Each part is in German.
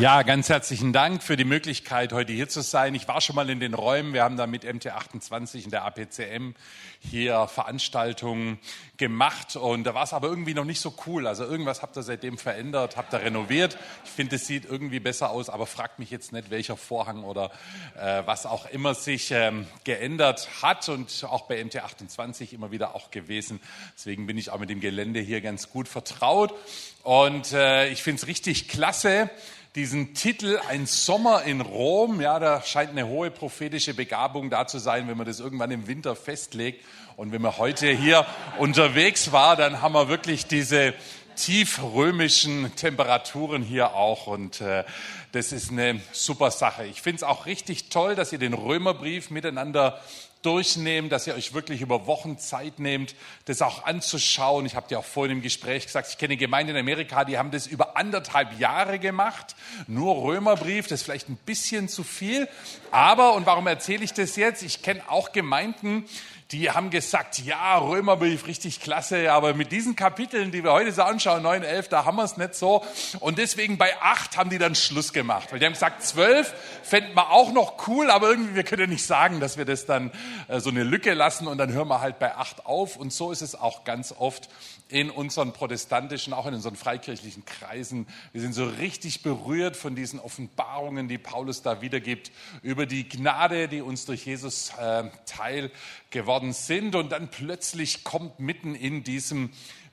Ja, ganz herzlichen Dank für die Möglichkeit, heute hier zu sein. Ich war schon mal in den Räumen. Wir haben da mit MT28 in der APCM hier Veranstaltungen gemacht und da war es aber irgendwie noch nicht so cool. Also irgendwas habt ihr seitdem verändert, habt ihr renoviert. Ich finde, es sieht irgendwie besser aus, aber fragt mich jetzt nicht, welcher Vorhang oder äh, was auch immer sich ähm, geändert hat und auch bei MT28 immer wieder auch gewesen. Deswegen bin ich auch mit dem Gelände hier ganz gut vertraut und äh, ich finde es richtig klasse diesen Titel Ein Sommer in Rom. Ja, da scheint eine hohe prophetische Begabung da zu sein, wenn man das irgendwann im Winter festlegt. Und wenn man heute hier unterwegs war, dann haben wir wirklich diese tiefrömischen Temperaturen hier auch. Und äh, das ist eine super Sache. Ich finde es auch richtig toll, dass ihr den Römerbrief miteinander durchnehmen, dass ihr euch wirklich über Wochen Zeit nehmt, das auch anzuschauen. Ich habe dir auch vorhin im Gespräch gesagt, ich kenne Gemeinden in Amerika, die haben das über anderthalb Jahre gemacht. Nur Römerbrief, das ist vielleicht ein bisschen zu viel. Aber, und warum erzähle ich das jetzt? Ich kenne auch Gemeinden, die haben gesagt, ja, Römerbrief, richtig klasse, aber mit diesen Kapiteln, die wir heute so anschauen, 9, 11, da haben wir es nicht so. Und deswegen bei 8 haben die dann Schluss gemacht. Weil die haben gesagt, 12 fänden wir auch noch cool, aber irgendwie, wir können ja nicht sagen, dass wir das dann äh, so eine Lücke lassen und dann hören wir halt bei 8 auf. Und so ist es auch ganz oft in unseren protestantischen, auch in unseren freikirchlichen Kreisen. Wir sind so richtig berührt von diesen Offenbarungen, die Paulus da wiedergibt, über die Gnade, die uns durch Jesus äh, Teil geworden sind. Und dann plötzlich kommt mitten in diesem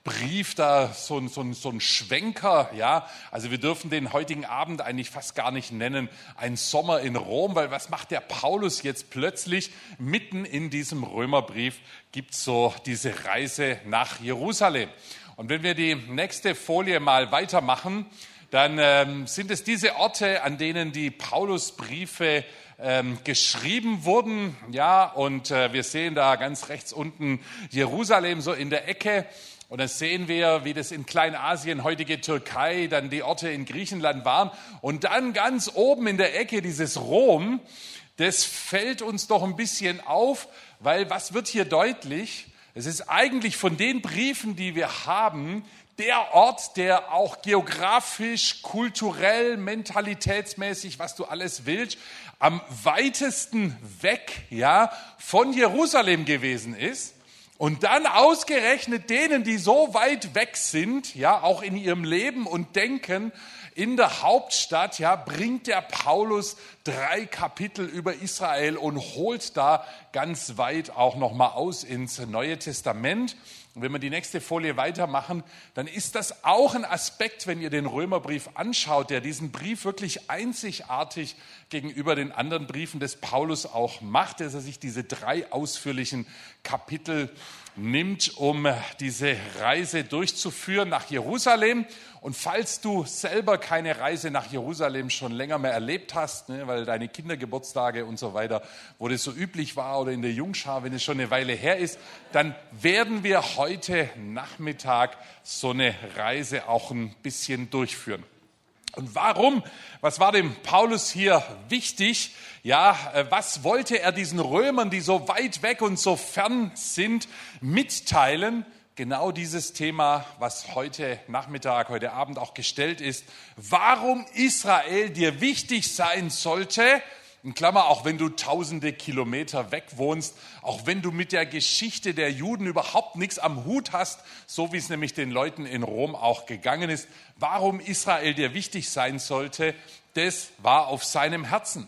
Brief da so ein, so, so ein Schwenker, ja. Also wir dürfen den heutigen Abend eigentlich fast gar nicht nennen, ein Sommer in Rom, weil was macht der Paulus jetzt plötzlich? Mitten in diesem Römerbrief gibt so diese Reise nach Jerusalem. Und wenn wir die nächste Folie mal weitermachen, dann ähm, sind es diese Orte, an denen die Paulusbriefe ähm, geschrieben wurden. Ja, und äh, wir sehen da ganz rechts unten Jerusalem so in der Ecke. Und dann sehen wir, wie das in Kleinasien, heutige Türkei, dann die Orte in Griechenland waren. Und dann ganz oben in der Ecke dieses Rom, das fällt uns doch ein bisschen auf, weil was wird hier deutlich? Es ist eigentlich von den Briefen, die wir haben, der Ort, der auch geografisch, kulturell, mentalitätsmäßig, was du alles willst, am weitesten weg, ja, von Jerusalem gewesen ist. Und dann ausgerechnet denen, die so weit weg sind, ja, auch in ihrem Leben und Denken, in der Hauptstadt, ja, bringt der Paulus drei Kapitel über Israel und holt da ganz weit auch nochmal aus ins Neue Testament. Und wenn wir die nächste Folie weitermachen, dann ist das auch ein Aspekt, wenn ihr den Römerbrief anschaut, der diesen Brief wirklich einzigartig gegenüber den anderen Briefen des Paulus auch macht, dass er sich diese drei ausführlichen Kapitel nimmt, um diese Reise durchzuführen nach Jerusalem. Und falls du selber keine Reise nach Jerusalem schon länger mehr erlebt hast, ne, weil deine Kindergeburtstage und so weiter, wo das so üblich war oder in der Jungschar, wenn es schon eine Weile her ist, dann werden wir heute Nachmittag so eine Reise auch ein bisschen durchführen. Und warum? Was war dem Paulus hier wichtig? Ja, äh, was wollte er diesen Römern, die so weit weg und so fern sind, mitteilen? Genau dieses Thema, was heute Nachmittag, heute Abend auch gestellt ist. Warum Israel dir wichtig sein sollte, in Klammer, auch wenn du tausende Kilometer weg wohnst, auch wenn du mit der Geschichte der Juden überhaupt nichts am Hut hast, so wie es nämlich den Leuten in Rom auch gegangen ist, warum Israel dir wichtig sein sollte, das war auf seinem Herzen.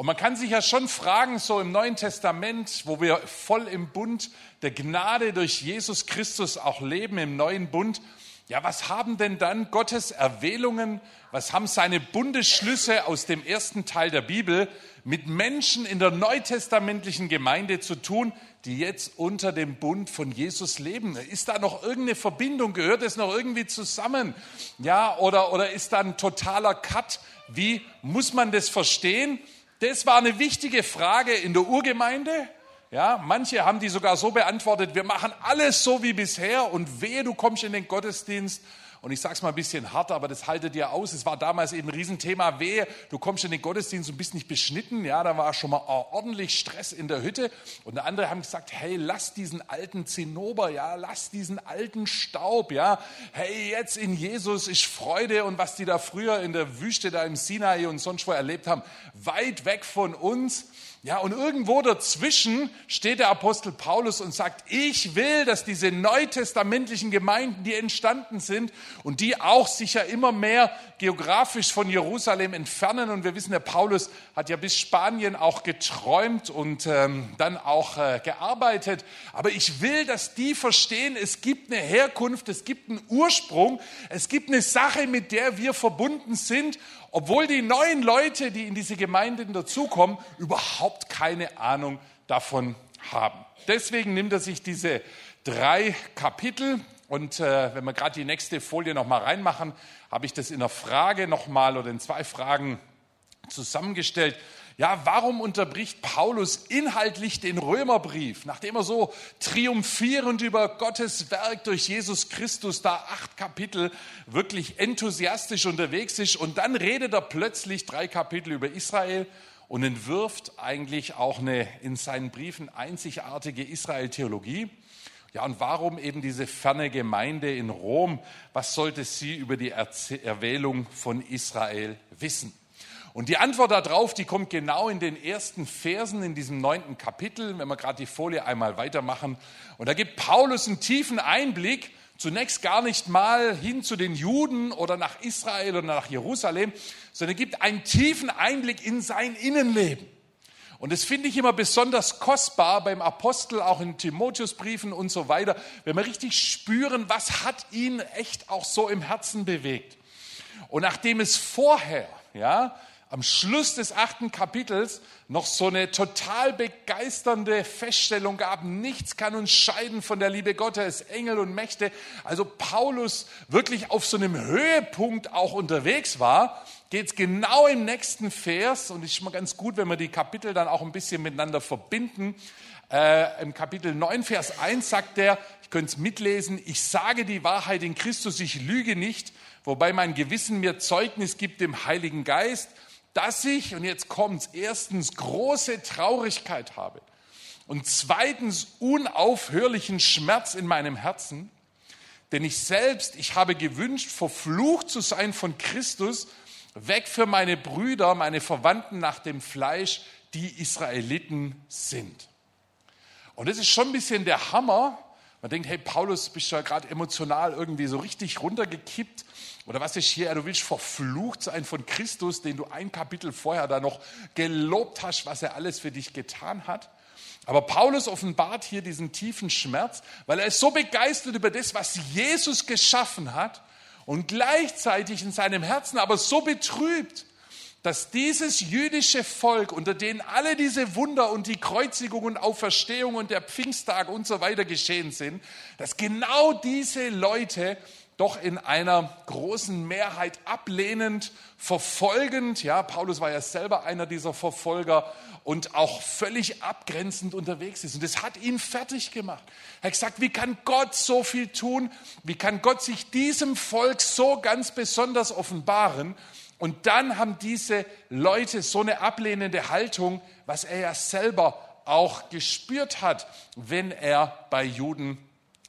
Und man kann sich ja schon fragen, so im Neuen Testament, wo wir voll im Bund der Gnade durch Jesus Christus auch leben, im neuen Bund, ja, was haben denn dann Gottes Erwählungen, was haben seine Bundesschlüsse aus dem ersten Teil der Bibel mit Menschen in der neutestamentlichen Gemeinde zu tun, die jetzt unter dem Bund von Jesus leben? Ist da noch irgendeine Verbindung? Gehört es noch irgendwie zusammen? Ja, oder, oder ist da ein totaler Cut? Wie muss man das verstehen? Das war eine wichtige Frage in der Urgemeinde. Ja, manche haben die sogar so beantwortet, wir machen alles so wie bisher und wehe, du kommst in den Gottesdienst Und ich sage es mal ein bisschen hart, aber das haltet ihr aus. Es war damals eben ein Riesenthema. Wehe, du kommst in den Gottesdienst und bist nicht beschnitten. Ja, da war schon mal ordentlich Stress in der Hütte. Und andere haben gesagt, hey, lass diesen alten Zinnober, ja, lass diesen alten Staub, ja. Hey, jetzt in Jesus ist Freude und was die da früher in der Wüste da im Sinai und sonst wo erlebt haben, weit weg von uns. Ja, und irgendwo dazwischen steht der Apostel Paulus und sagt, ich will, dass diese neutestamentlichen Gemeinden, die entstanden sind und die auch sich ja immer mehr geografisch von Jerusalem entfernen. Und wir wissen, der Paulus hat ja bis Spanien auch geträumt und ähm, dann auch äh, gearbeitet. Aber ich will, dass die verstehen, es gibt eine Herkunft, es gibt einen Ursprung, es gibt eine Sache, mit der wir verbunden sind obwohl die neuen Leute, die in diese Gemeinden dazukommen, überhaupt keine Ahnung davon haben. Deswegen nimmt er sich diese drei Kapitel und äh, wenn wir gerade die nächste Folie noch mal reinmachen, habe ich das in einer Frage noch mal oder in zwei Fragen zusammengestellt. Ja, warum unterbricht Paulus inhaltlich den Römerbrief, nachdem er so triumphierend über Gottes Werk durch Jesus Christus da acht Kapitel wirklich enthusiastisch unterwegs ist und dann redet er plötzlich drei Kapitel über Israel und entwirft eigentlich auch eine in seinen Briefen einzigartige Israel-Theologie. Ja, und warum eben diese ferne Gemeinde in Rom? Was sollte sie über die Erwählung von Israel wissen? Und die Antwort darauf, die kommt genau in den ersten Versen in diesem neunten Kapitel, wenn wir gerade die Folie einmal weitermachen. Und da gibt Paulus einen tiefen Einblick, zunächst gar nicht mal hin zu den Juden oder nach Israel oder nach Jerusalem, sondern gibt einen tiefen Einblick in sein Innenleben. Und das finde ich immer besonders kostbar beim Apostel, auch in Timotheusbriefen und so weiter, wenn wir richtig spüren, was hat ihn echt auch so im Herzen bewegt. Und nachdem es vorher, ja, am Schluss des achten Kapitels noch so eine total begeisternde Feststellung gab, nichts kann uns scheiden von der Liebe Gottes, Engel und Mächte. Also Paulus wirklich auf so einem Höhepunkt auch unterwegs war, geht es genau im nächsten Vers, und es ist mal ganz gut, wenn wir die Kapitel dann auch ein bisschen miteinander verbinden. Äh, Im Kapitel 9, Vers 1 sagt er, ich könnte es mitlesen, ich sage die Wahrheit in Christus, ich lüge nicht, wobei mein Gewissen mir Zeugnis gibt dem Heiligen Geist dass ich, und jetzt kommt's, erstens große Traurigkeit habe und zweitens unaufhörlichen Schmerz in meinem Herzen, denn ich selbst, ich habe gewünscht, verflucht zu sein von Christus, weg für meine Brüder, meine Verwandten nach dem Fleisch, die Israeliten sind. Und das ist schon ein bisschen der Hammer. Man denkt, hey Paulus, bist du ja gerade emotional irgendwie so richtig runtergekippt oder was ist hier? Du willst verflucht sein von Christus, den du ein Kapitel vorher da noch gelobt hast, was er alles für dich getan hat. Aber Paulus offenbart hier diesen tiefen Schmerz, weil er ist so begeistert über das, was Jesus geschaffen hat und gleichzeitig in seinem Herzen aber so betrübt, dass dieses jüdische Volk, unter denen alle diese Wunder und die Kreuzigung und Auferstehung und der Pfingsttag und so weiter geschehen sind, dass genau diese Leute doch in einer großen Mehrheit ablehnend, verfolgend, ja, Paulus war ja selber einer dieser Verfolger und auch völlig abgrenzend unterwegs ist. Und das hat ihn fertig gemacht. Er hat gesagt, wie kann Gott so viel tun? Wie kann Gott sich diesem Volk so ganz besonders offenbaren? Und dann haben diese Leute so eine ablehnende Haltung, was er ja selber auch gespürt hat, wenn er bei Juden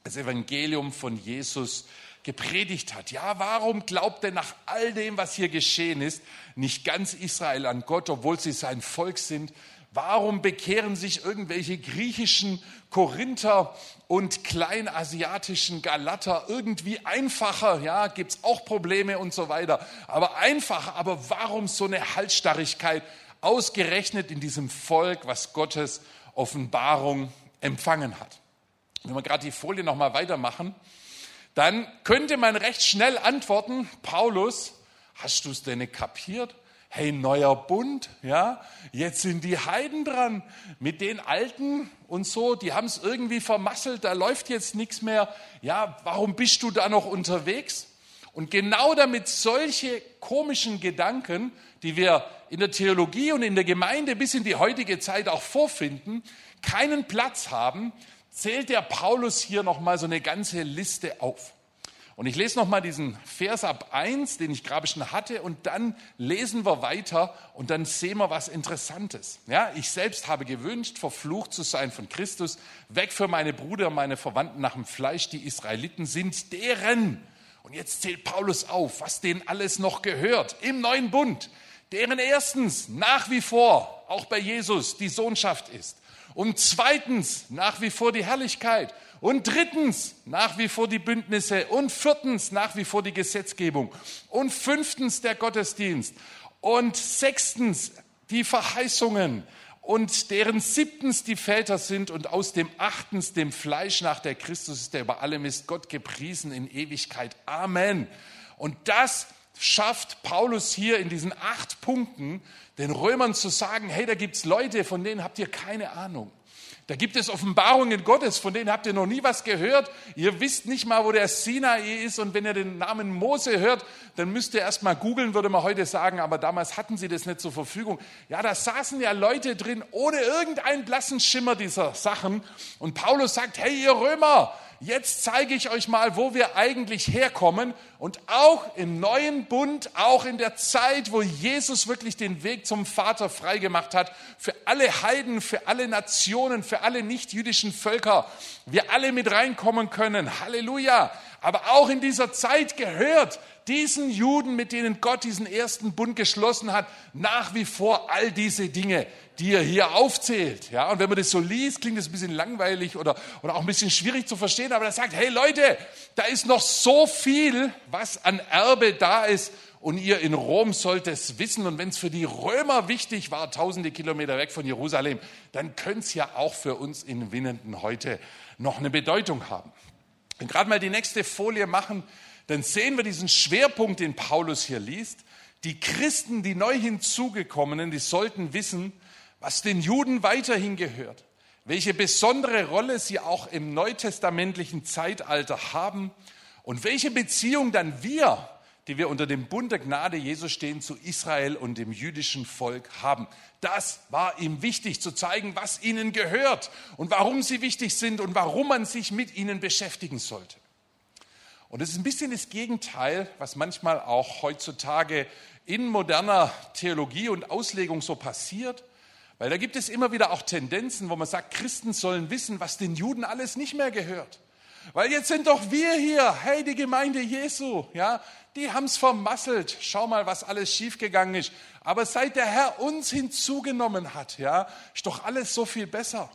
das Evangelium von Jesus gepredigt hat. Ja, warum glaubt denn nach all dem, was hier geschehen ist, nicht ganz Israel an Gott, obwohl sie sein Volk sind? Warum bekehren sich irgendwelche griechischen Korinther und kleinasiatischen Galater irgendwie einfacher? Ja, gibt's auch Probleme und so weiter. Aber einfacher. Aber warum so eine Halsstarrigkeit ausgerechnet in diesem Volk, was Gottes Offenbarung empfangen hat? Wenn wir gerade die Folie noch mal weitermachen, dann könnte man recht schnell antworten, Paulus, hast du es denn nicht kapiert? Hey, neuer Bund, ja, jetzt sind die Heiden dran mit den Alten und so, die haben es irgendwie vermasselt, da läuft jetzt nichts mehr. Ja, warum bist du da noch unterwegs? Und genau damit solche komischen Gedanken, die wir in der Theologie und in der Gemeinde bis in die heutige Zeit auch vorfinden, keinen Platz haben, zählt der Paulus hier nochmal so eine ganze Liste auf. Und ich lese nochmal diesen Vers ab 1, den ich gerade schon hatte, und dann lesen wir weiter und dann sehen wir was Interessantes. Ja, ich selbst habe gewünscht, verflucht zu sein von Christus, weg für meine Brüder, meine Verwandten nach dem Fleisch, die Israeliten sind deren. Und jetzt zählt Paulus auf, was denen alles noch gehört im neuen Bund, deren erstens nach wie vor auch bei Jesus die Sohnschaft ist und zweitens nach wie vor die Herrlichkeit und drittens nach wie vor die Bündnisse und viertens nach wie vor die Gesetzgebung und fünftens der Gottesdienst und sechstens die Verheißungen und deren siebtens die Väter sind und aus dem achtens dem Fleisch nach der Christus ist, der über allem ist, Gott gepriesen in Ewigkeit. Amen. Und das schafft Paulus hier in diesen acht Punkten, den Römern zu sagen, hey, da gibt's Leute, von denen habt ihr keine Ahnung. Da gibt es Offenbarungen Gottes, von denen habt ihr noch nie was gehört. Ihr wisst nicht mal, wo der Sinai ist. Und wenn ihr den Namen Mose hört, dann müsst ihr erst mal googeln, würde man heute sagen. Aber damals hatten sie das nicht zur Verfügung. Ja, da saßen ja Leute drin, ohne irgendeinen blassen Schimmer dieser Sachen. Und Paulus sagt, hey, ihr Römer, jetzt zeige ich euch mal, wo wir eigentlich herkommen. Und auch im neuen Bund, auch in der Zeit, wo Jesus wirklich den Weg zum Vater freigemacht hat, für alle Heiden, für alle Nationen, für alle nichtjüdischen Völker, wir alle mit reinkommen können. Halleluja. Aber auch in dieser Zeit gehört diesen Juden, mit denen Gott diesen ersten Bund geschlossen hat, nach wie vor all diese Dinge die er hier aufzählt. Ja, und wenn man das so liest, klingt das ein bisschen langweilig oder, oder auch ein bisschen schwierig zu verstehen, aber er sagt, hey Leute, da ist noch so viel, was an Erbe da ist und ihr in Rom sollt es wissen. Und wenn es für die Römer wichtig war, tausende Kilometer weg von Jerusalem, dann könnte es ja auch für uns in Winnenden heute noch eine Bedeutung haben. Wenn gerade mal die nächste Folie machen, dann sehen wir diesen Schwerpunkt, den Paulus hier liest. Die Christen, die neu hinzugekommenen, die sollten wissen, was den Juden weiterhin gehört, welche besondere Rolle sie auch im neutestamentlichen Zeitalter haben und welche Beziehung dann wir, die wir unter dem Bund der Gnade Jesus stehen, zu Israel und dem jüdischen Volk haben. Das war ihm wichtig zu zeigen, was ihnen gehört und warum sie wichtig sind und warum man sich mit ihnen beschäftigen sollte. Und es ist ein bisschen das Gegenteil, was manchmal auch heutzutage in moderner Theologie und Auslegung so passiert. Weil da gibt es immer wieder auch Tendenzen, wo man sagt, Christen sollen wissen, was den Juden alles nicht mehr gehört. Weil jetzt sind doch wir hier, hey, die Gemeinde Jesu, ja, die haben's vermasselt. Schau mal, was alles schiefgegangen ist. Aber seit der Herr uns hinzugenommen hat, ja, ist doch alles so viel besser.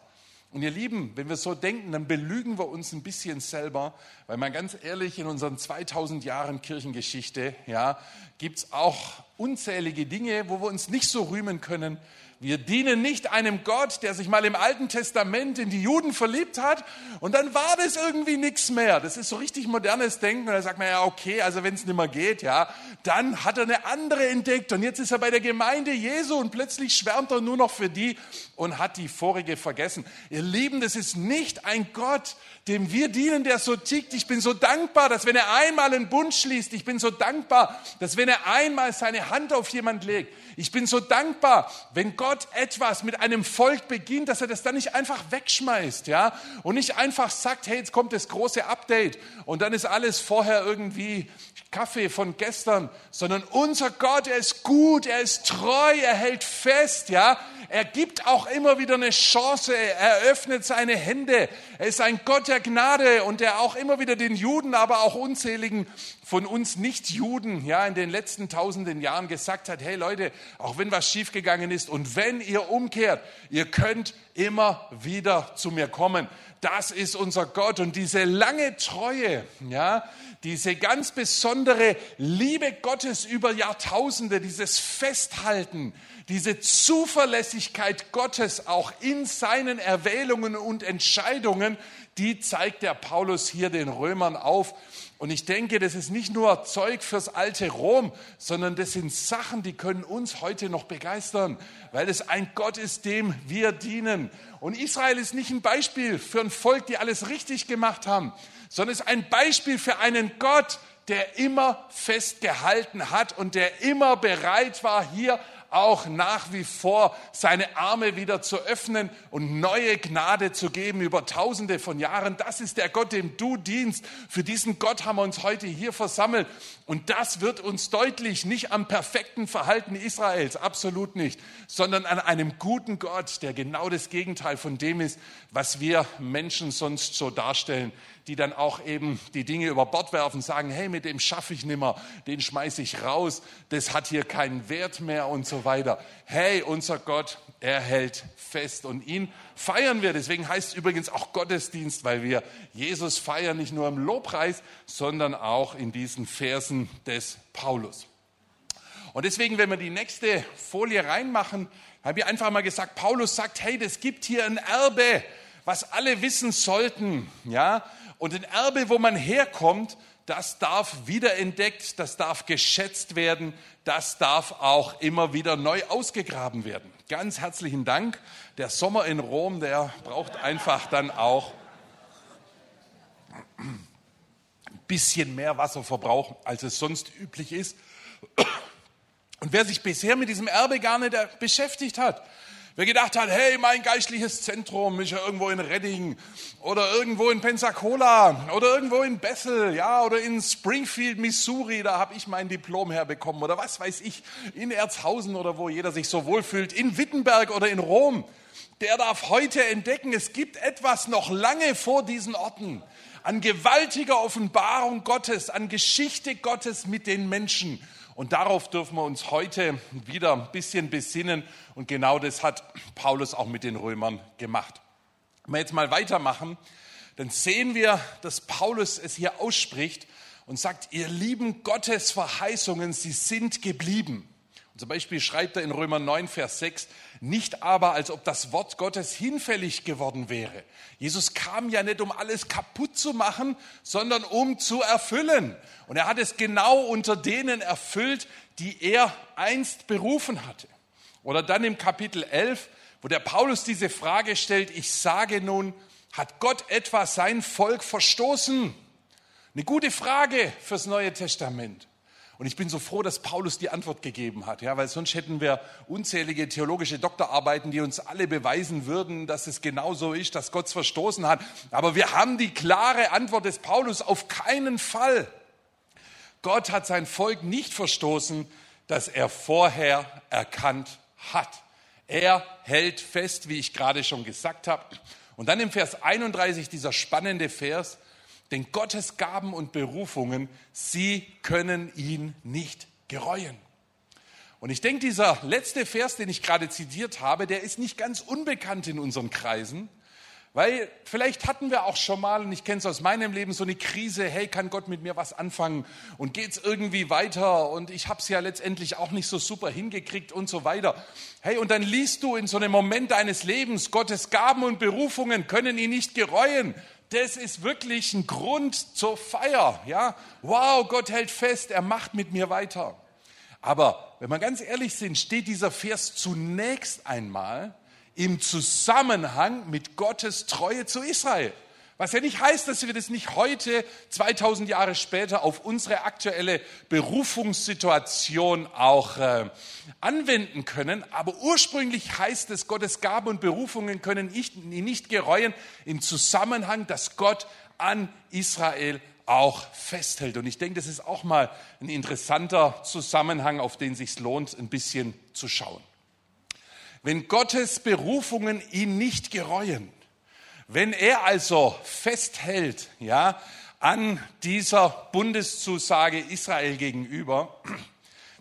Und ihr Lieben, wenn wir so denken, dann belügen wir uns ein bisschen selber, weil man ganz ehrlich, in unseren 2000 Jahren Kirchengeschichte, ja, gibt's auch unzählige Dinge, wo wir uns nicht so rühmen können, wir dienen nicht einem Gott, der sich mal im Alten Testament in die Juden verliebt hat und dann war das irgendwie nichts mehr. Das ist so richtig modernes Denken und da sagt man ja, okay, also wenn es nicht mehr geht, ja, dann hat er eine andere entdeckt und jetzt ist er bei der Gemeinde Jesu und plötzlich schwärmt er nur noch für die und hat die vorige vergessen. Ihr Lieben, das ist nicht ein Gott, dem wir dienen, der so tickt. Ich bin so dankbar, dass wenn er einmal einen Bund schließt, ich bin so dankbar, dass wenn er einmal seine Hand auf jemand legt, ich bin so dankbar, wenn Gott etwas mit einem Volk beginnt, dass er das dann nicht einfach wegschmeißt, ja, und nicht einfach sagt, hey, jetzt kommt das große Update und dann ist alles vorher irgendwie Kaffee von gestern, sondern unser Gott, er ist gut, er ist treu, er hält fest, ja. Er gibt auch immer wieder eine Chance, er öffnet seine Hände. Er ist ein Gott der Gnade und der auch immer wieder den Juden, aber auch unzähligen von uns Nicht-Juden, ja, in den letzten tausenden Jahren gesagt hat, hey Leute, auch wenn was schiefgegangen ist und wenn ihr umkehrt, ihr könnt immer wieder zu mir kommen. Das ist unser Gott und diese lange Treue, ja, diese ganz besondere Liebe Gottes über Jahrtausende, dieses Festhalten, diese Zuverlässigkeit Gottes auch in seinen Erwählungen und Entscheidungen, die zeigt der Paulus hier den Römern auf. Und ich denke, das ist nicht nur Zeug fürs alte Rom, sondern das sind Sachen, die können uns heute noch begeistern, weil es ein Gott ist, dem wir dienen. Und Israel ist nicht ein Beispiel für ein Volk, die alles richtig gemacht haben, sondern es ist ein Beispiel für einen Gott, der immer festgehalten hat und der immer bereit war, hier auch nach wie vor seine Arme wieder zu öffnen und neue Gnade zu geben über tausende von Jahren. Das ist der Gott, dem du dienst. Für diesen Gott haben wir uns heute hier versammelt. Und das wird uns deutlich, nicht am perfekten Verhalten Israels, absolut nicht, sondern an einem guten Gott, der genau das Gegenteil von dem ist, was wir Menschen sonst so darstellen die dann auch eben die Dinge über Bord werfen, sagen, hey, mit dem schaffe ich nimmer, den schmeiße ich raus, das hat hier keinen Wert mehr und so weiter. Hey, unser Gott, er hält fest und ihn feiern wir. Deswegen heißt es übrigens auch Gottesdienst, weil wir Jesus feiern, nicht nur im Lobpreis, sondern auch in diesen Versen des Paulus. Und deswegen, wenn wir die nächste Folie reinmachen, habe ich einfach mal gesagt, Paulus sagt, hey, das gibt hier ein Erbe, was alle wissen sollten, ja, und ein Erbe, wo man herkommt, das darf wiederentdeckt, das darf geschätzt werden, das darf auch immer wieder neu ausgegraben werden. Ganz herzlichen Dank. Der Sommer in Rom, der braucht einfach dann auch ein bisschen mehr Wasserverbrauch, als es sonst üblich ist. Und wer sich bisher mit diesem Erbe gar nicht beschäftigt hat, Wer gedacht hat, hey, mein geistliches Zentrum ist ja irgendwo in Redding oder irgendwo in Pensacola oder irgendwo in Bethel, ja, oder in Springfield, Missouri, da habe ich mein Diplom herbekommen oder was weiß ich, in Erzhausen oder wo jeder sich so wohlfühlt, in Wittenberg oder in Rom. Der darf heute entdecken, es gibt etwas noch lange vor diesen Orten an gewaltiger Offenbarung Gottes, an Geschichte Gottes mit den Menschen. Und darauf dürfen wir uns heute wieder ein bisschen besinnen. Und genau das hat Paulus auch mit den Römern gemacht. Wenn wir jetzt mal weitermachen, dann sehen wir, dass Paulus es hier ausspricht und sagt, ihr lieben Gottes Verheißungen, sie sind geblieben. Zum Beispiel schreibt er in Römer 9, Vers 6, nicht aber, als ob das Wort Gottes hinfällig geworden wäre. Jesus kam ja nicht, um alles kaputt zu machen, sondern um zu erfüllen. Und er hat es genau unter denen erfüllt, die er einst berufen hatte. Oder dann im Kapitel 11, wo der Paulus diese Frage stellt, ich sage nun, hat Gott etwa sein Volk verstoßen? Eine gute Frage fürs Neue Testament. Und ich bin so froh, dass Paulus die Antwort gegeben hat, ja, weil sonst hätten wir unzählige theologische Doktorarbeiten, die uns alle beweisen würden, dass es genau so ist, dass Gott verstoßen hat. Aber wir haben die klare Antwort des Paulus auf keinen Fall. Gott hat sein Volk nicht verstoßen, das er vorher erkannt hat. Er hält fest, wie ich gerade schon gesagt habe. Und dann im Vers 31 dieser spannende Vers, denn Gottes Gaben und Berufungen, sie können ihn nicht gereuen. Und ich denke, dieser letzte Vers, den ich gerade zitiert habe, der ist nicht ganz unbekannt in unseren Kreisen, weil vielleicht hatten wir auch schon mal, und ich kenne es aus meinem Leben, so eine Krise, hey, kann Gott mit mir was anfangen und geht es irgendwie weiter und ich habe es ja letztendlich auch nicht so super hingekriegt und so weiter. Hey, und dann liest du in so einem Moment deines Lebens, Gottes Gaben und Berufungen können ihn nicht gereuen das ist wirklich ein Grund zur Feier. Ja, wow, Gott hält fest, er macht mit mir weiter. Aber wenn wir ganz ehrlich sind, steht dieser Vers zunächst einmal im Zusammenhang mit Gottes Treue zu Israel. Was ja nicht heißt, dass wir das nicht heute, 2000 Jahre später, auf unsere aktuelle Berufungssituation auch äh, anwenden können. Aber ursprünglich heißt es, Gottes Gaben und Berufungen können nicht, nicht gereuen im Zusammenhang, dass Gott an Israel auch festhält. Und ich denke, das ist auch mal ein interessanter Zusammenhang, auf den sich lohnt, ein bisschen zu schauen. Wenn Gottes Berufungen ihn nicht gereuen, wenn er also festhält, ja, an dieser Bundeszusage Israel gegenüber,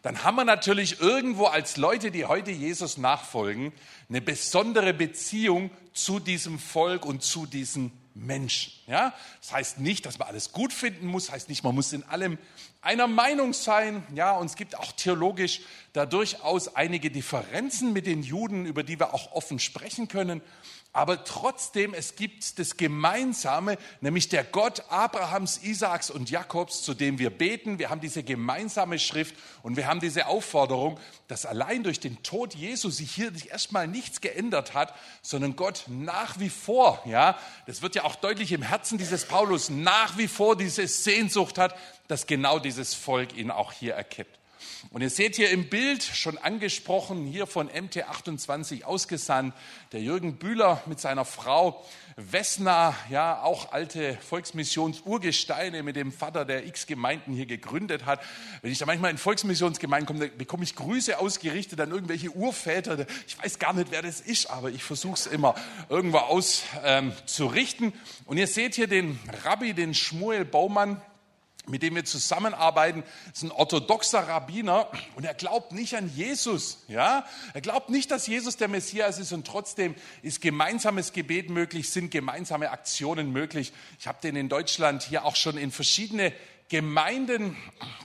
dann haben wir natürlich irgendwo als Leute, die heute Jesus nachfolgen, eine besondere Beziehung zu diesem Volk und zu diesen Menschen. Ja? Das heißt nicht, dass man alles gut finden muss, heißt nicht, man muss in allem einer Meinung sein. Ja, und es gibt auch theologisch da durchaus einige Differenzen mit den Juden, über die wir auch offen sprechen können aber trotzdem, es gibt das Gemeinsame, nämlich der Gott Abrahams, Isaaks und Jakobs, zu dem wir beten. Wir haben diese gemeinsame Schrift und wir haben diese Aufforderung, dass allein durch den Tod Jesu sich hier erstmal nichts geändert hat, sondern Gott nach wie vor, ja, das wird ja auch deutlich im Herzen dieses Paulus, nach wie vor diese Sehnsucht hat, dass genau dieses Volk ihn auch hier erkennt. Und ihr seht hier im Bild schon angesprochen, hier von MT28 ausgesandt, der Jürgen Bühler mit seiner Frau Wessner, ja, auch alte Volksmissionsurgesteine mit dem Vater, der x Gemeinden hier gegründet hat. Wenn ich da manchmal in Volksmissionsgemeinden komme, bekomme ich Grüße ausgerichtet an irgendwelche Urväter. Ich weiß gar nicht, wer das ist, aber ich versuche es immer irgendwo auszurichten. Ähm, Und ihr seht hier den Rabbi, den Schmuel Baumann, mit dem wir zusammenarbeiten, ist ein orthodoxer Rabbiner und er glaubt nicht an Jesus. Ja? Er glaubt nicht, dass Jesus der Messias ist und trotzdem ist gemeinsames Gebet möglich, sind gemeinsame Aktionen möglich. Ich habe den in Deutschland hier auch schon in verschiedene Gemeinden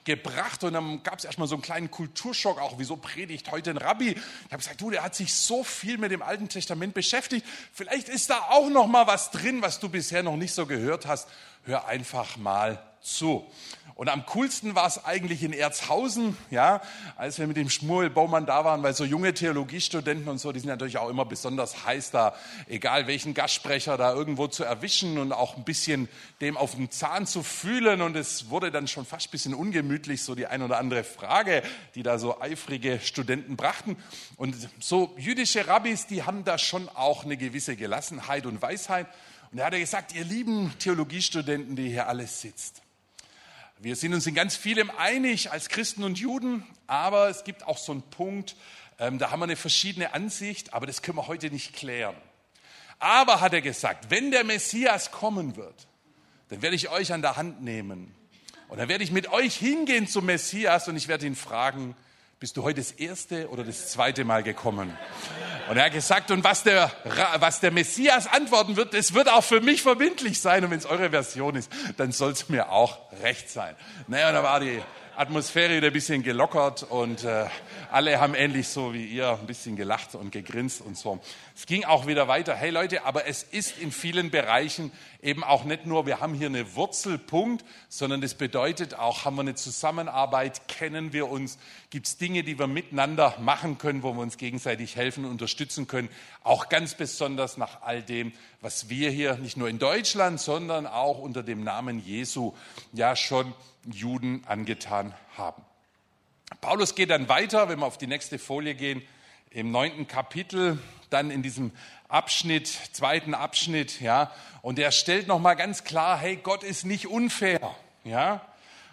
gebracht und dann gab es erstmal so einen kleinen Kulturschock, auch wieso predigt heute ein Rabbi? Ich habe gesagt, du, der hat sich so viel mit dem Alten Testament beschäftigt, vielleicht ist da auch noch mal was drin, was du bisher noch nicht so gehört hast. Hör einfach mal zu. Und am coolsten war es eigentlich in Erzhausen, ja, als wir mit dem Schmuel Baumann da waren, weil so junge Theologiestudenten und so, die sind natürlich auch immer besonders heiß da, egal welchen Gastsprecher da irgendwo zu erwischen und auch ein bisschen dem auf den Zahn zu fühlen. Und es wurde dann schon fast ein bisschen ungemütlich, so die ein oder andere Frage, die da so eifrige Studenten brachten. Und so jüdische Rabbis, die haben da schon auch eine gewisse Gelassenheit und Weisheit. Und er hat gesagt, ihr lieben Theologiestudenten, die hier alles sitzt. Wir sind uns in ganz vielem einig als Christen und Juden, aber es gibt auch so einen Punkt, ähm, da haben wir eine verschiedene Ansicht, aber das können wir heute nicht klären. Aber hat er gesagt, wenn der Messias kommen wird, dann werde ich euch an der Hand nehmen und dann werde ich mit euch hingehen zum Messias und ich werde ihn fragen, bist du heute das erste oder das zweite Mal gekommen? Und er hat gesagt, und was der, was der Messias antworten wird, das wird auch für mich verbindlich sein. Und wenn es eure Version ist, dann soll es mir auch recht sein. Naja, da war die Atmosphäre wieder ein bisschen gelockert und äh, alle haben ähnlich so wie ihr ein bisschen gelacht und gegrinst und so. Es ging auch wieder weiter. Hey Leute, aber es ist in vielen Bereichen eben auch nicht nur, wir haben hier eine Wurzelpunkt, sondern das bedeutet auch, haben wir eine Zusammenarbeit, kennen wir uns, gibt es Dinge, die wir miteinander machen können, wo wir uns gegenseitig helfen unterstützen können. Auch ganz besonders nach all dem, was wir hier nicht nur in Deutschland, sondern auch unter dem Namen Jesu ja schon Juden angetan haben. Paulus geht dann weiter, wenn wir auf die nächste Folie gehen, im neunten Kapitel, dann in diesem Abschnitt, zweiten Abschnitt, ja, und er stellt nochmal ganz klar, hey, Gott ist nicht unfair, ja.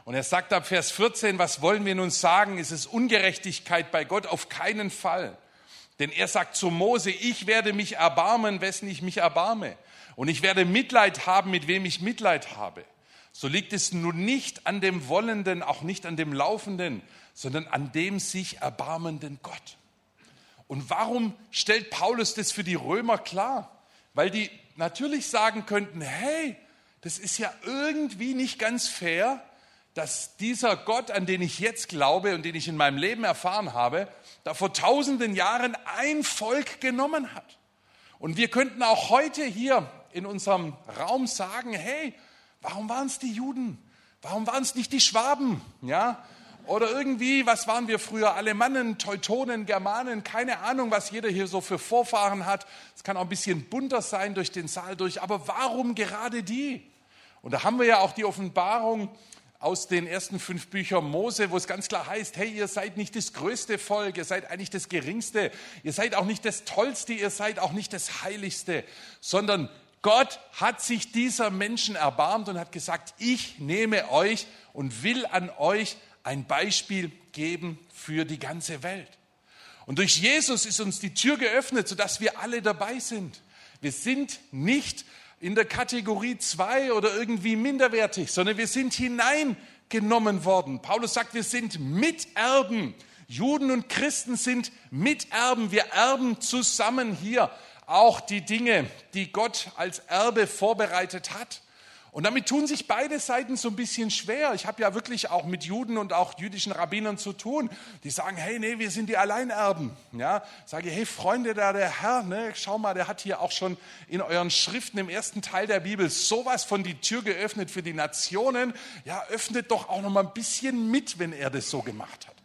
Und er sagt ab Vers 14, was wollen wir nun sagen? Ist es Ungerechtigkeit bei Gott? Auf keinen Fall. Denn er sagt zu Mose, ich werde mich erbarmen, wessen ich mich erbarme. Und ich werde Mitleid haben, mit wem ich Mitleid habe so liegt es nun nicht an dem Wollenden, auch nicht an dem Laufenden, sondern an dem sich erbarmenden Gott. Und warum stellt Paulus das für die Römer klar? Weil die natürlich sagen könnten, hey, das ist ja irgendwie nicht ganz fair, dass dieser Gott, an den ich jetzt glaube und den ich in meinem Leben erfahren habe, da vor tausenden Jahren ein Volk genommen hat. Und wir könnten auch heute hier in unserem Raum sagen, hey, Warum waren es die Juden? Warum waren es nicht die Schwaben? Ja? Oder irgendwie, was waren wir früher? Alemannen, Teutonen, Germanen, keine Ahnung, was jeder hier so für Vorfahren hat. Es kann auch ein bisschen bunter sein durch den Saal durch, aber warum gerade die? Und da haben wir ja auch die Offenbarung aus den ersten fünf Büchern Mose, wo es ganz klar heißt, hey, ihr seid nicht das größte Volk, ihr seid eigentlich das geringste, ihr seid auch nicht das tollste, ihr seid auch nicht das heiligste, sondern Gott hat sich dieser Menschen erbarmt und hat gesagt, ich nehme euch und will an euch ein Beispiel geben für die ganze Welt. Und durch Jesus ist uns die Tür geöffnet, sodass wir alle dabei sind. Wir sind nicht in der Kategorie 2 oder irgendwie minderwertig, sondern wir sind hineingenommen worden. Paulus sagt, wir sind Miterben. Juden und Christen sind Miterben. Wir erben zusammen hier auch die Dinge, die Gott als Erbe vorbereitet hat. Und damit tun sich beide Seiten so ein bisschen schwer. Ich habe ja wirklich auch mit Juden und auch jüdischen Rabbinern zu tun, die sagen, hey, nee, wir sind die Alleinerben. Ja, sage, hey, Freunde, da der Herr, ne, schau mal, der hat hier auch schon in euren Schriften im ersten Teil der Bibel sowas von die Tür geöffnet für die Nationen. Ja, öffnet doch auch noch mal ein bisschen mit, wenn er das so gemacht hat.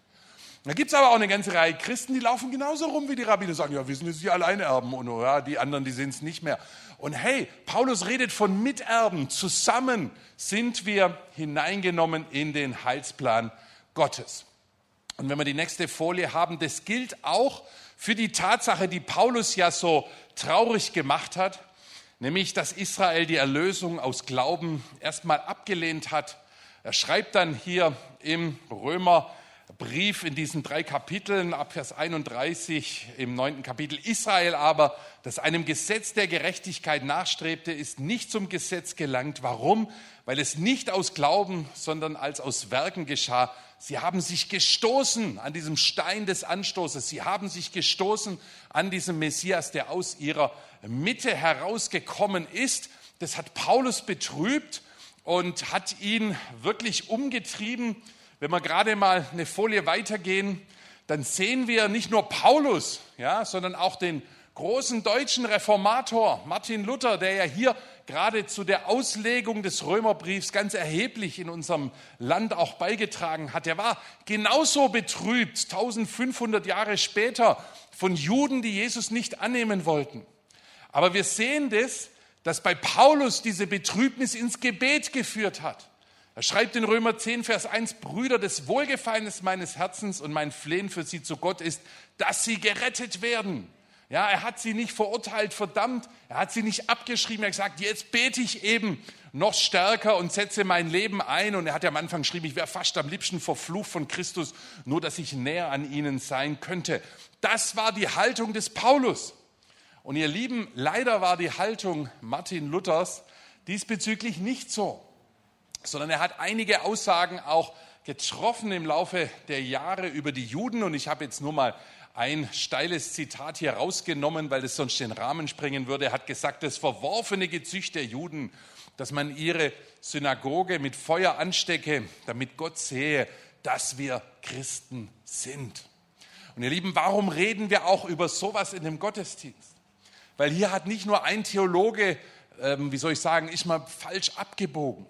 Da gibt es aber auch eine ganze Reihe Christen, die laufen genauso rum wie die Rabbiner, sagen, ja, wir sind jetzt die Alleinerben und ja, die anderen, die sind es nicht mehr. Und hey, Paulus redet von Miterben. Zusammen sind wir hineingenommen in den Heilsplan Gottes. Und wenn wir die nächste Folie haben, das gilt auch für die Tatsache, die Paulus ja so traurig gemacht hat, nämlich dass Israel die Erlösung aus Glauben erstmal abgelehnt hat. Er schreibt dann hier im Römerbrief in diesen drei Kapiteln ab Vers 31 im neunten Kapitel, Israel aber, das einem Gesetz der Gerechtigkeit nachstrebte, ist nicht zum Gesetz gelangt. Warum? Weil es nicht aus Glauben, sondern als aus Werken geschah. Sie haben sich gestoßen an diesem Stein des Anstoßes. Sie haben sich gestoßen an diesem Messias, der aus ihrer Mitte herausgekommen ist. Das hat Paulus betrübt und hat ihn wirklich umgetrieben. Wenn wir gerade mal eine Folie weitergehen, dann sehen wir nicht nur Paulus, ja, sondern auch den großen deutschen Reformator Martin Luther, der ja hier gerade zu der Auslegung des Römerbriefs ganz erheblich in unserem Land auch beigetragen hat. Er war genauso betrübt 1500 Jahre später von Juden, die Jesus nicht annehmen wollten. Aber wir sehen das, dass bei Paulus diese Betrübnis ins Gebet geführt hat. Er schreibt in Römer 10, Vers 1, Brüder, des Wohlgefallens meines Herzens und mein Flehen für sie zu Gott ist, dass sie gerettet werden. Ja, er hat sie nicht verurteilt, verdammt. Er hat sie nicht abgeschrieben. Er hat gesagt, jetzt bete ich eben noch stärker und setze mein Leben ein. Und er hat ja am Anfang geschrieben, ich wäre fast am liebsten verflucht von Christus, nur dass ich näher an ihnen sein könnte. Das war die Haltung des Paulus. Und ihr Lieben, leider war die Haltung Martin Luthers diesbezüglich nicht so, sondern er hat einige Aussagen auch getroffen im Laufe der Jahre über die Juden. Und ich habe jetzt nur mal ein steiles Zitat hier rausgenommen, weil es sonst den Rahmen sprengen würde. Er hat gesagt, das verworfene Gezücht der Juden, dass man ihre Synagoge mit Feuer anstecke, damit Gott sehe, dass wir Christen sind. Und ihr Lieben, warum reden wir auch über sowas in dem Gottesdienst? Weil hier hat nicht nur ein Theologe, ähm, wie soll ich sagen, ist mal falsch abgebogen.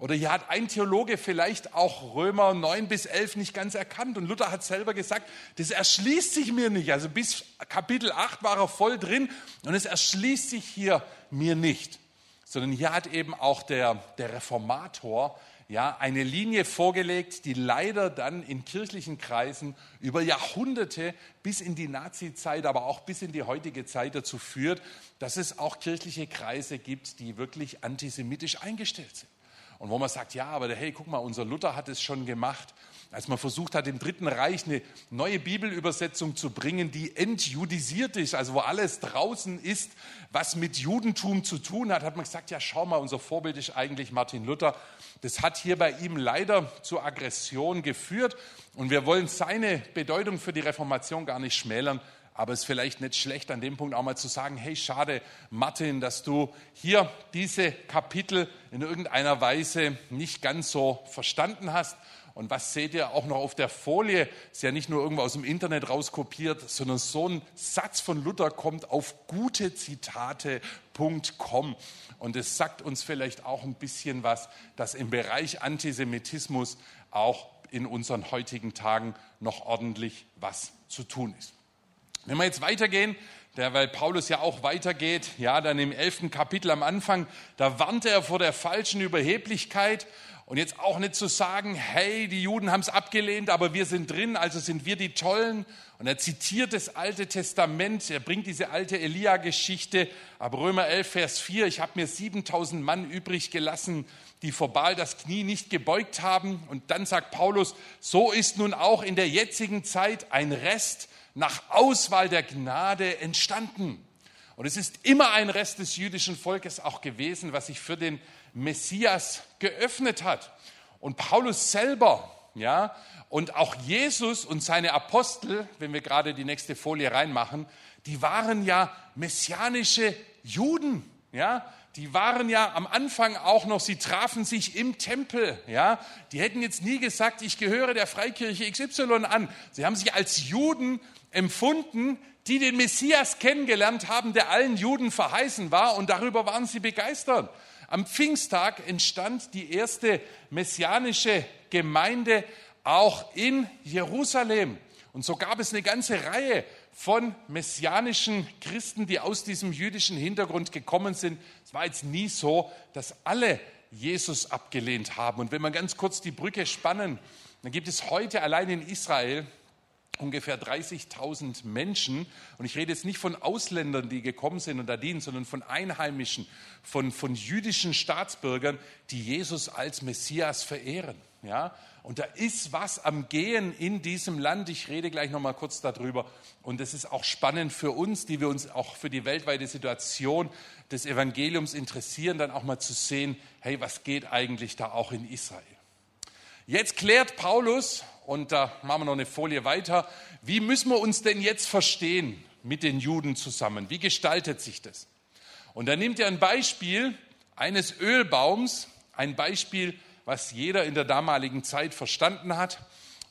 Oder hier hat ein Theologe vielleicht auch Römer 9 bis 11 nicht ganz erkannt. Und Luther hat selber gesagt, das erschließt sich mir nicht. Also bis Kapitel 8 war er voll drin und es erschließt sich hier mir nicht. Sondern hier hat eben auch der, der Reformator ja, eine Linie vorgelegt, die leider dann in kirchlichen Kreisen über Jahrhunderte bis in die Nazizeit, aber auch bis in die heutige Zeit dazu führt, dass es auch kirchliche Kreise gibt, die wirklich antisemitisch eingestellt sind. Und wo man sagt, ja, aber hey, guck mal, unser Luther hat es schon gemacht, als man versucht hat, im Dritten Reich eine neue Bibelübersetzung zu bringen, die entjudisiert ist, also wo alles draußen ist, was mit Judentum zu tun hat, hat man gesagt, ja, schau mal, unser Vorbild ist eigentlich Martin Luther. Das hat hier bei ihm leider zur Aggression geführt. Und wir wollen seine Bedeutung für die Reformation gar nicht schmälern, aber es ist vielleicht nicht schlecht, an dem Punkt auch mal zu sagen, hey, schade, Martin, dass du hier diese Kapitel in irgendeiner Weise nicht ganz so verstanden hast. Und was seht ihr auch noch auf der Folie? Ist ja nicht nur irgendwo aus dem Internet rauskopiert, sondern so ein Satz von Luther kommt auf gutezitate.com. Und es sagt uns vielleicht auch ein bisschen was, dass im Bereich Antisemitismus auch in unseren heutigen Tagen noch ordentlich was zu tun ist. Wenn wir jetzt weitergehen, der, weil Paulus ja auch weitergeht, ja, dann im elften Kapitel am Anfang, da warnt er vor der falschen Überheblichkeit und jetzt auch nicht zu sagen, hey, die Juden haben es abgelehnt, aber wir sind drin, also sind wir die Tollen. Und er zitiert das Alte Testament, er bringt diese alte Elia-Geschichte ab Römer 11, Vers 4, ich habe mir 7000 Mann übrig gelassen, die vor Baal das Knie nicht gebeugt haben. Und dann sagt Paulus, so ist nun auch in der jetzigen Zeit ein Rest nach Auswahl der Gnade entstanden. Und es ist immer ein Rest des jüdischen Volkes auch gewesen, was sich für den Messias geöffnet hat. Und Paulus selber, ja, und auch Jesus und seine Apostel, wenn wir gerade die nächste Folie reinmachen, die waren ja messianische Juden, ja, die waren ja am Anfang auch noch, sie trafen sich im Tempel, ja. Die hätten jetzt nie gesagt, ich gehöre der Freikirche XY an. Sie haben sich als Juden empfunden, die den Messias kennengelernt haben, der allen Juden verheißen war und darüber waren sie begeistert. Am Pfingsttag entstand die erste messianische Gemeinde auch in Jerusalem. Und so gab es eine ganze Reihe von messianischen Christen, die aus diesem jüdischen Hintergrund gekommen sind. Es war jetzt nie so, dass alle Jesus abgelehnt haben. Und wenn wir ganz kurz die Brücke spannen dann gibt es heute allein in Israel ungefähr 30.000 Menschen. Und ich rede jetzt nicht von Ausländern, die gekommen sind und da dienen, sondern von Einheimischen, von, von jüdischen Staatsbürgern, die Jesus als Messias verehren. Ja? Und da ist was am Gehen in diesem Land. Ich rede gleich noch mal kurz darüber. Und es ist auch spannend für uns, die wir uns auch für die weltweite Situation des Evangeliums interessieren, dann auch mal zu sehen, hey, was geht eigentlich da auch in Israel? Jetzt klärt Paulus, und da machen wir noch eine Folie weiter, wie müssen wir uns denn jetzt verstehen mit den Juden zusammen? Wie gestaltet sich das? Und da nimmt er ein Beispiel eines Ölbaums, ein Beispiel, was jeder in der damaligen Zeit verstanden hat.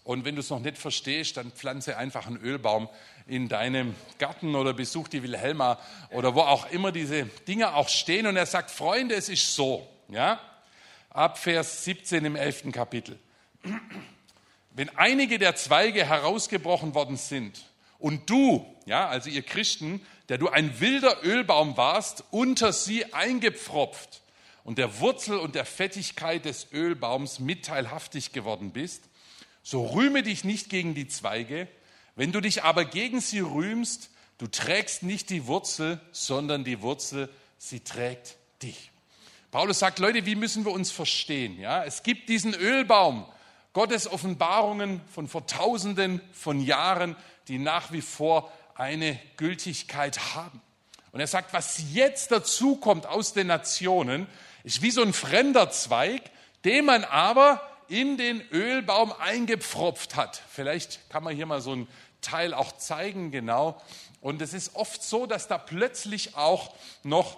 Und wenn du es noch nicht verstehst, dann pflanze einfach einen Ölbaum in deinem Garten oder besuch die Wilhelma oder wo auch immer diese Dinge auch stehen. Und er sagt, Freunde, es ist so, ja, ab Vers 17 im 11. Kapitel. Wenn einige der Zweige herausgebrochen worden sind und du, ja, also ihr Christen, der du ein wilder Ölbaum warst, unter sie eingepfropft und der Wurzel und der Fettigkeit des Ölbaums mitteilhaftig geworden bist, so rühme dich nicht gegen die Zweige, wenn du dich aber gegen sie rühmst, du trägst nicht die Wurzel, sondern die Wurzel, sie trägt dich. Paulus sagt, Leute, wie müssen wir uns verstehen? Ja, es gibt diesen Ölbaum, Gottes Offenbarungen von vor Tausenden von Jahren, die nach wie vor eine Gültigkeit haben. Und er sagt, was jetzt dazu kommt aus den Nationen, ist wie so ein fremder Zweig, den man aber in den Ölbaum eingepfropft hat. Vielleicht kann man hier mal so ein Teil auch zeigen, genau. Und es ist oft so, dass da plötzlich auch noch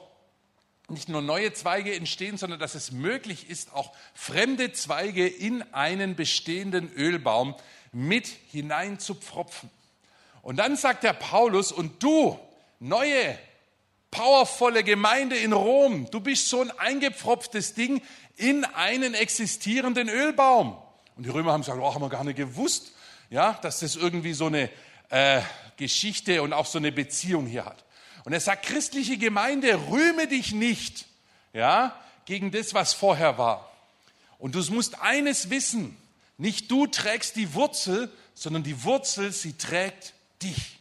nicht nur neue Zweige entstehen, sondern dass es möglich ist, auch fremde Zweige in einen bestehenden Ölbaum mit hineinzupfropfen. Und dann sagt der Paulus, und du, neue, powervolle Gemeinde in Rom, du bist so ein eingepfropftes Ding in einen existierenden Ölbaum. Und die Römer haben gesagt, oh, haben wir gar nicht gewusst, ja, dass das irgendwie so eine äh, Geschichte und auch so eine Beziehung hier hat. Und er sagt, christliche Gemeinde, rühme dich nicht, ja, gegen das, was vorher war. Und du musst eines wissen, nicht du trägst die Wurzel, sondern die Wurzel, sie trägt dich.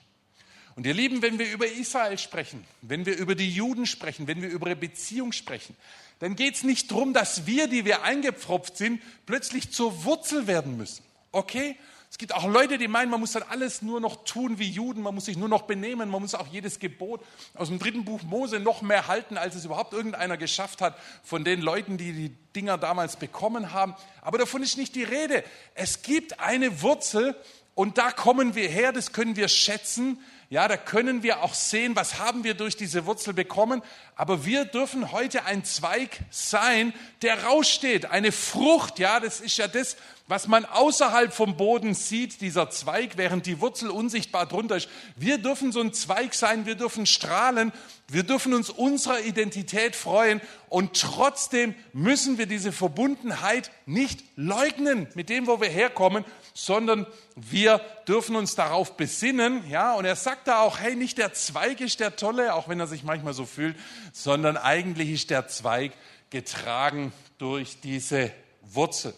Und ihr Lieben, wenn wir über Israel sprechen, wenn wir über die Juden sprechen, wenn wir über eine Beziehung sprechen, dann geht es nicht darum, dass wir, die wir eingepfropft sind, plötzlich zur Wurzel werden müssen. Okay? Es gibt auch Leute, die meinen, man muss dann alles nur noch tun wie Juden, man muss sich nur noch benehmen, man muss auch jedes Gebot aus dem dritten Buch Mose noch mehr halten, als es überhaupt irgendeiner geschafft hat von den Leuten, die die Dinger damals bekommen haben. Aber davon ist nicht die Rede. Es gibt eine Wurzel und da kommen wir her, das können wir schätzen. Ja, da können wir auch sehen, was haben wir durch diese Wurzel bekommen. Aber wir dürfen heute ein Zweig sein, der raussteht. Eine Frucht, ja, das ist ja das, was man außerhalb vom Boden sieht, dieser Zweig, während die Wurzel unsichtbar drunter ist. Wir dürfen so ein Zweig sein, wir dürfen strahlen, wir dürfen uns unserer Identität freuen und trotzdem müssen wir diese Verbundenheit nicht leugnen mit dem, wo wir herkommen, sondern wir dürfen uns darauf besinnen, ja, und er sagt da auch, hey, nicht der Zweig ist der Tolle, auch wenn er sich manchmal so fühlt, sondern eigentlich ist der Zweig getragen durch diese Wurzel.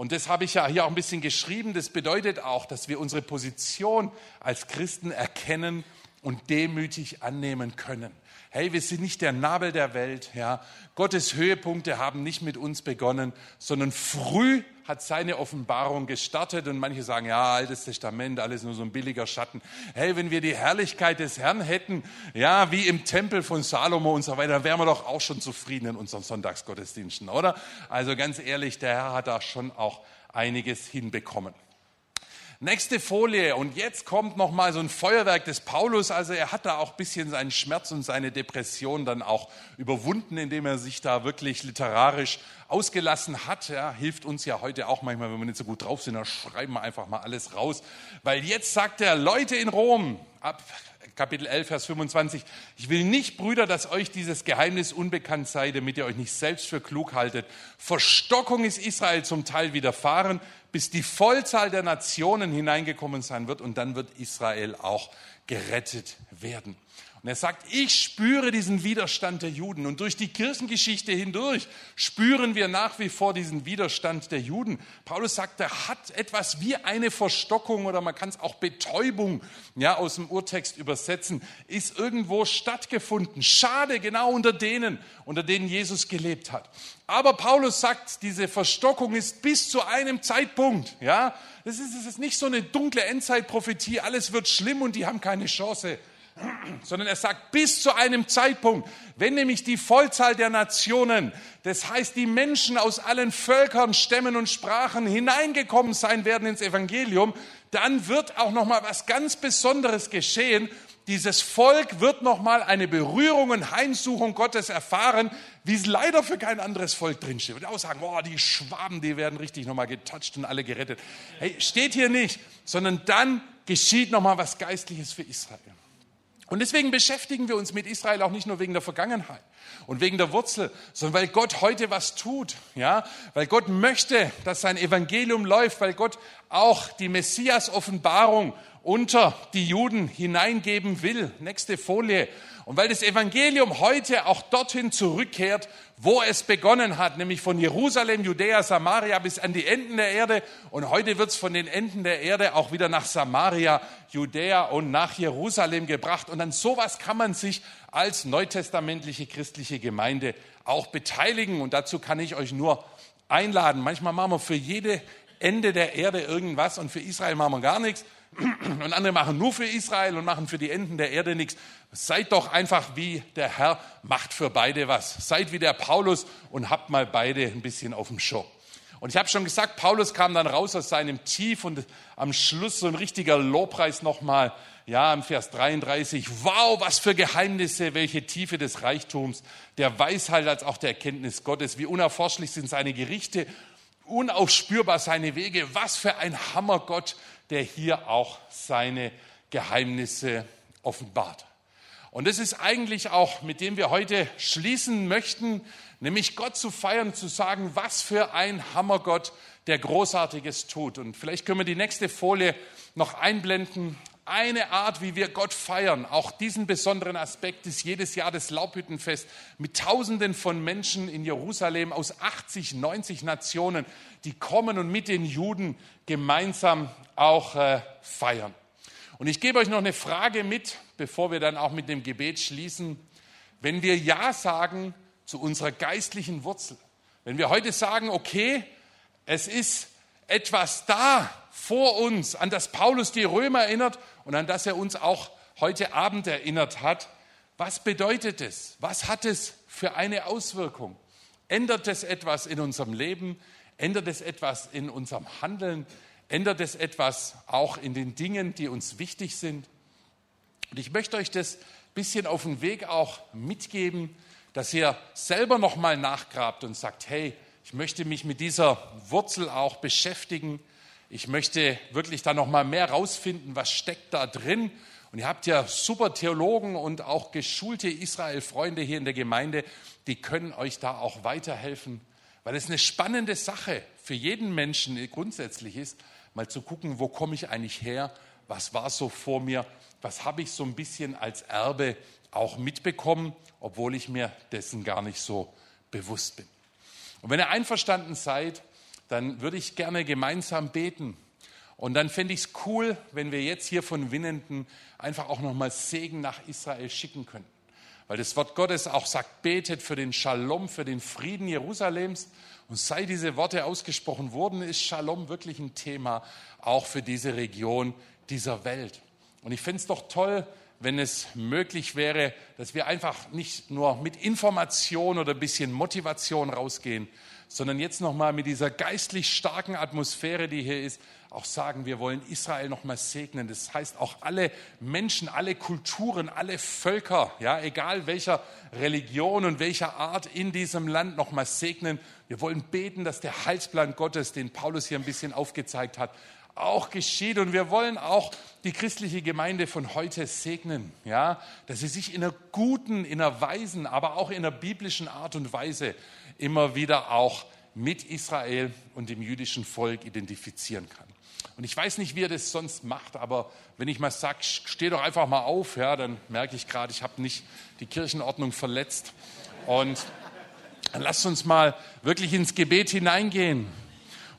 Und das habe ich ja hier auch ein bisschen geschrieben. Das bedeutet auch, dass wir unsere Position als Christen erkennen und demütig annehmen können. Hey, wir sind nicht der Nabel der Welt, ja. Gottes Höhepunkte haben nicht mit uns begonnen, sondern früh hat seine Offenbarung gestartet und manche sagen, ja, altes Testament, alles nur so ein billiger Schatten. Hey, wenn wir die Herrlichkeit des Herrn hätten, ja, wie im Tempel von Salomo und so weiter, dann wären wir doch auch schon zufrieden in unseren Sonntagsgottesdiensten, oder? Also ganz ehrlich, der Herr hat da schon auch einiges hinbekommen. Nächste Folie. Und jetzt kommt noch mal so ein Feuerwerk des Paulus. Also er hat da auch ein bisschen seinen Schmerz und seine Depression dann auch überwunden, indem er sich da wirklich literarisch ausgelassen hat. Ja, hilft uns ja heute auch manchmal, wenn wir nicht so gut drauf sind, dann schreiben wir einfach mal alles raus. Weil jetzt sagt er, Leute in Rom, ab Kapitel 11, Vers 25, ich will nicht, Brüder, dass euch dieses Geheimnis unbekannt sei, damit ihr euch nicht selbst für klug haltet. Verstockung ist Israel zum Teil widerfahren bis die Vollzahl der Nationen hineingekommen sein wird und dann wird Israel auch gerettet werden. Und er sagt, ich spüre diesen Widerstand der Juden. Und durch die Kirchengeschichte hindurch spüren wir nach wie vor diesen Widerstand der Juden. Paulus sagt, er hat etwas wie eine Verstockung oder man kann es auch Betäubung ja, aus dem Urtext übersetzen, ist irgendwo stattgefunden. Schade, genau unter denen, unter denen Jesus gelebt hat. Aber Paulus sagt, diese Verstockung ist bis zu einem Zeitpunkt. Ja, das ist, ist nicht so eine dunkle Endzeitprophetie, alles wird schlimm und die haben keine Chance sondern er sagt bis zu einem Zeitpunkt, wenn nämlich die Vollzahl der Nationen, das heißt die Menschen aus allen Völkern, Stämmen und Sprachen hineingekommen sein werden ins Evangelium, dann wird auch noch mal was ganz Besonderes geschehen. Dieses Volk wird noch mal eine Berührung und Heimsuchung Gottes erfahren, wie es leider für kein anderes Volk drinsteht. Und auch sagen, oh, die Schwaben, die werden richtig noch mal getoucht und alle gerettet. Hey, steht hier nicht, sondern dann geschieht noch mal was Geistliches für Israel. Und deswegen beschäftigen wir uns mit Israel auch nicht nur wegen der Vergangenheit und wegen der Wurzel, sondern weil Gott heute was tut, ja, weil Gott möchte, dass sein Evangelium läuft, weil Gott auch die Messias-Offenbarung unter die Juden hineingeben will. Nächste Folie. Und weil das Evangelium heute auch dorthin zurückkehrt, wo es begonnen hat, nämlich von Jerusalem, Judäa, Samaria bis an die Enden der Erde. Und heute wird es von den Enden der Erde auch wieder nach Samaria, Judäa und nach Jerusalem gebracht. Und an sowas kann man sich als neutestamentliche christliche Gemeinde auch beteiligen. Und dazu kann ich euch nur einladen. Manchmal machen wir für jede Ende der Erde irgendwas und für Israel machen wir gar nichts. Und andere machen nur für Israel und machen für die Enden der Erde nichts. Seid doch einfach wie der Herr, macht für beide was. Seid wie der Paulus und habt mal beide ein bisschen auf dem Show. Und ich habe schon gesagt, Paulus kam dann raus aus seinem Tief und am Schluss so ein richtiger Lobpreis nochmal, ja, im Vers 33. Wow, was für Geheimnisse, welche Tiefe des Reichtums, der Weisheit als auch der Erkenntnis Gottes. Wie unerforschlich sind seine Gerichte, unausspürbar seine Wege. Was für ein Hammergott, der hier auch seine Geheimnisse offenbart. Und das ist eigentlich auch, mit dem wir heute schließen möchten, nämlich Gott zu feiern, zu sagen, was für ein Hammergott, der Großartiges tut. Und vielleicht können wir die nächste Folie noch einblenden. Eine Art, wie wir Gott feiern, auch diesen besonderen Aspekt ist jedes Jahr das Laubhüttenfest mit Tausenden von Menschen in Jerusalem aus 80, 90 Nationen, die kommen und mit den Juden gemeinsam auch äh, feiern. Und ich gebe euch noch eine Frage mit, bevor wir dann auch mit dem Gebet schließen. Wenn wir Ja sagen zu unserer geistlichen Wurzel, wenn wir heute sagen, okay, es ist etwas da vor uns, an das Paulus die Römer erinnert und an das er uns auch heute Abend erinnert hat, was bedeutet es? Was hat es für eine Auswirkung? Ändert es etwas in unserem Leben? Ändert es etwas in unserem Handeln? Ändert es etwas auch in den Dingen, die uns wichtig sind? Und ich möchte euch das bisschen auf den Weg auch mitgeben, dass ihr selber nochmal nachgrabt und sagt, hey, ich möchte mich mit dieser Wurzel auch beschäftigen. Ich möchte wirklich da nochmal mehr rausfinden, was steckt da drin. Und ihr habt ja super Theologen und auch geschulte Israel-Freunde hier in der Gemeinde, die können euch da auch weiterhelfen, weil es eine spannende Sache für jeden Menschen grundsätzlich ist, mal zu gucken, wo komme ich eigentlich her, was war so vor mir, was habe ich so ein bisschen als Erbe auch mitbekommen, obwohl ich mir dessen gar nicht so bewusst bin. Und wenn ihr einverstanden seid, dann würde ich gerne gemeinsam beten. Und dann fände ich es cool, wenn wir jetzt hier von Winnenden einfach auch nochmal Segen nach Israel schicken könnten. Weil das Wort Gottes auch sagt, betet für den Shalom, für den Frieden Jerusalems. Und seit diese Worte ausgesprochen wurden, ist Shalom wirklich ein Thema, auch für diese Region dieser Welt. Und ich fände es doch toll, wenn es möglich wäre, dass wir einfach nicht nur mit Information oder ein bisschen Motivation rausgehen, sondern jetzt nochmal mit dieser geistlich starken Atmosphäre, die hier ist, auch sagen, wir wollen Israel nochmal segnen. Das heißt auch alle Menschen, alle Kulturen, alle Völker, ja, egal welcher Religion und welcher Art in diesem Land nochmal segnen. Wir wollen beten, dass der Heilsplan Gottes, den Paulus hier ein bisschen aufgezeigt hat, auch geschieht. Und wir wollen auch die christliche Gemeinde von heute segnen, ja, dass sie sich in einer guten, in einer weisen, aber auch in einer biblischen Art und Weise immer wieder auch mit Israel und dem jüdischen Volk identifizieren kann. Und ich weiß nicht, wie er das sonst macht, aber wenn ich mal sage, steh doch einfach mal auf, ja, dann merke ich gerade, ich habe nicht die Kirchenordnung verletzt. Und dann lasst uns mal wirklich ins Gebet hineingehen.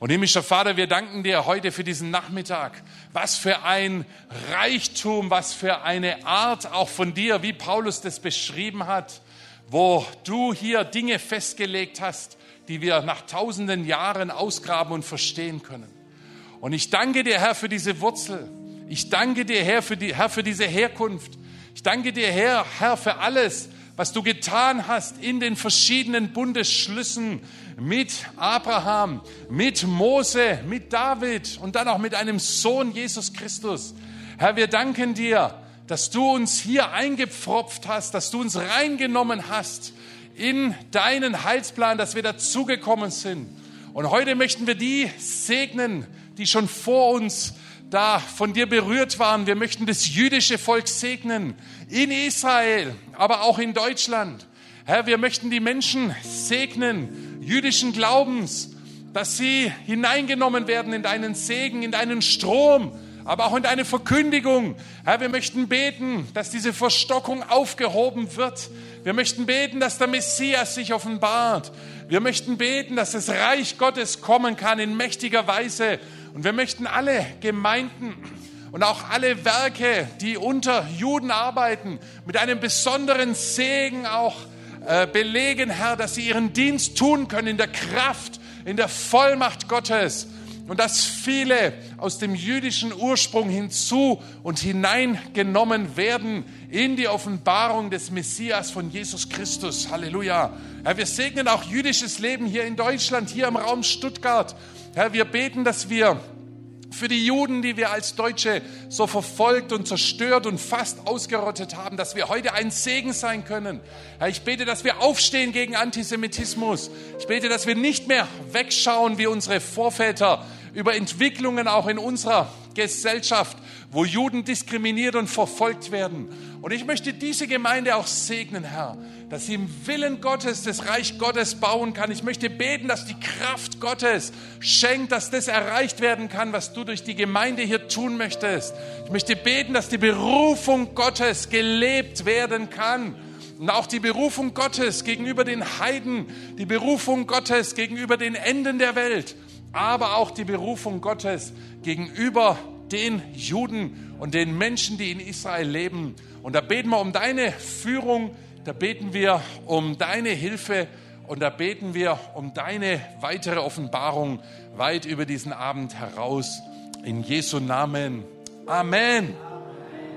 Und himmlischer Vater, wir danken dir heute für diesen Nachmittag. Was für ein Reichtum, was für eine Art auch von dir, wie Paulus das beschrieben hat, wo du hier Dinge festgelegt hast, die wir nach tausenden Jahren ausgraben und verstehen können. Und ich danke dir, Herr, für diese Wurzel. Ich danke dir, Herr, für, die, Herr, für diese Herkunft. Ich danke dir, Herr, Herr, für alles, was du getan hast in den verschiedenen Bundesschlüssen mit Abraham, mit Mose, mit David und dann auch mit einem Sohn Jesus Christus. Herr, wir danken dir, dass du uns hier eingepfropft hast, dass du uns reingenommen hast in deinen Heilsplan, dass wir dazugekommen sind. Und heute möchten wir die segnen, die schon vor uns da von dir berührt waren. Wir möchten das jüdische Volk segnen in Israel, aber auch in Deutschland. Herr, wir möchten die Menschen segnen, jüdischen Glaubens, dass sie hineingenommen werden in deinen Segen, in deinen Strom, aber auch in deine Verkündigung. Herr, wir möchten beten, dass diese Verstockung aufgehoben wird. Wir möchten beten, dass der Messias sich offenbart. Wir möchten beten, dass das Reich Gottes kommen kann in mächtiger Weise. Und wir möchten alle Gemeinden und auch alle Werke, die unter Juden arbeiten, mit einem besonderen Segen auch äh, belegen, Herr, dass sie ihren Dienst tun können in der Kraft, in der Vollmacht Gottes und dass viele aus dem jüdischen Ursprung hinzu und hineingenommen werden in die Offenbarung des Messias von Jesus Christus. Halleluja. Herr, wir segnen auch jüdisches Leben hier in Deutschland, hier im Raum Stuttgart. Herr, wir beten, dass wir für die Juden, die wir als Deutsche so verfolgt und zerstört und fast ausgerottet haben, dass wir heute ein Segen sein können. Herr, ich bete, dass wir aufstehen gegen Antisemitismus. Ich bete, dass wir nicht mehr wegschauen wie unsere Vorväter über Entwicklungen auch in unserer Gesellschaft, wo Juden diskriminiert und verfolgt werden. Und ich möchte diese Gemeinde auch segnen, Herr, dass sie im Willen Gottes das Reich Gottes bauen kann. Ich möchte beten, dass die Kraft Gottes schenkt, dass das erreicht werden kann, was du durch die Gemeinde hier tun möchtest. Ich möchte beten, dass die Berufung Gottes gelebt werden kann. Und auch die Berufung Gottes gegenüber den Heiden, die Berufung Gottes gegenüber den Enden der Welt, aber auch die Berufung Gottes gegenüber den Juden und den Menschen, die in Israel leben. Und da beten wir um deine Führung, da beten wir um deine Hilfe und da beten wir um deine weitere Offenbarung weit über diesen Abend heraus. In Jesu Namen. Amen.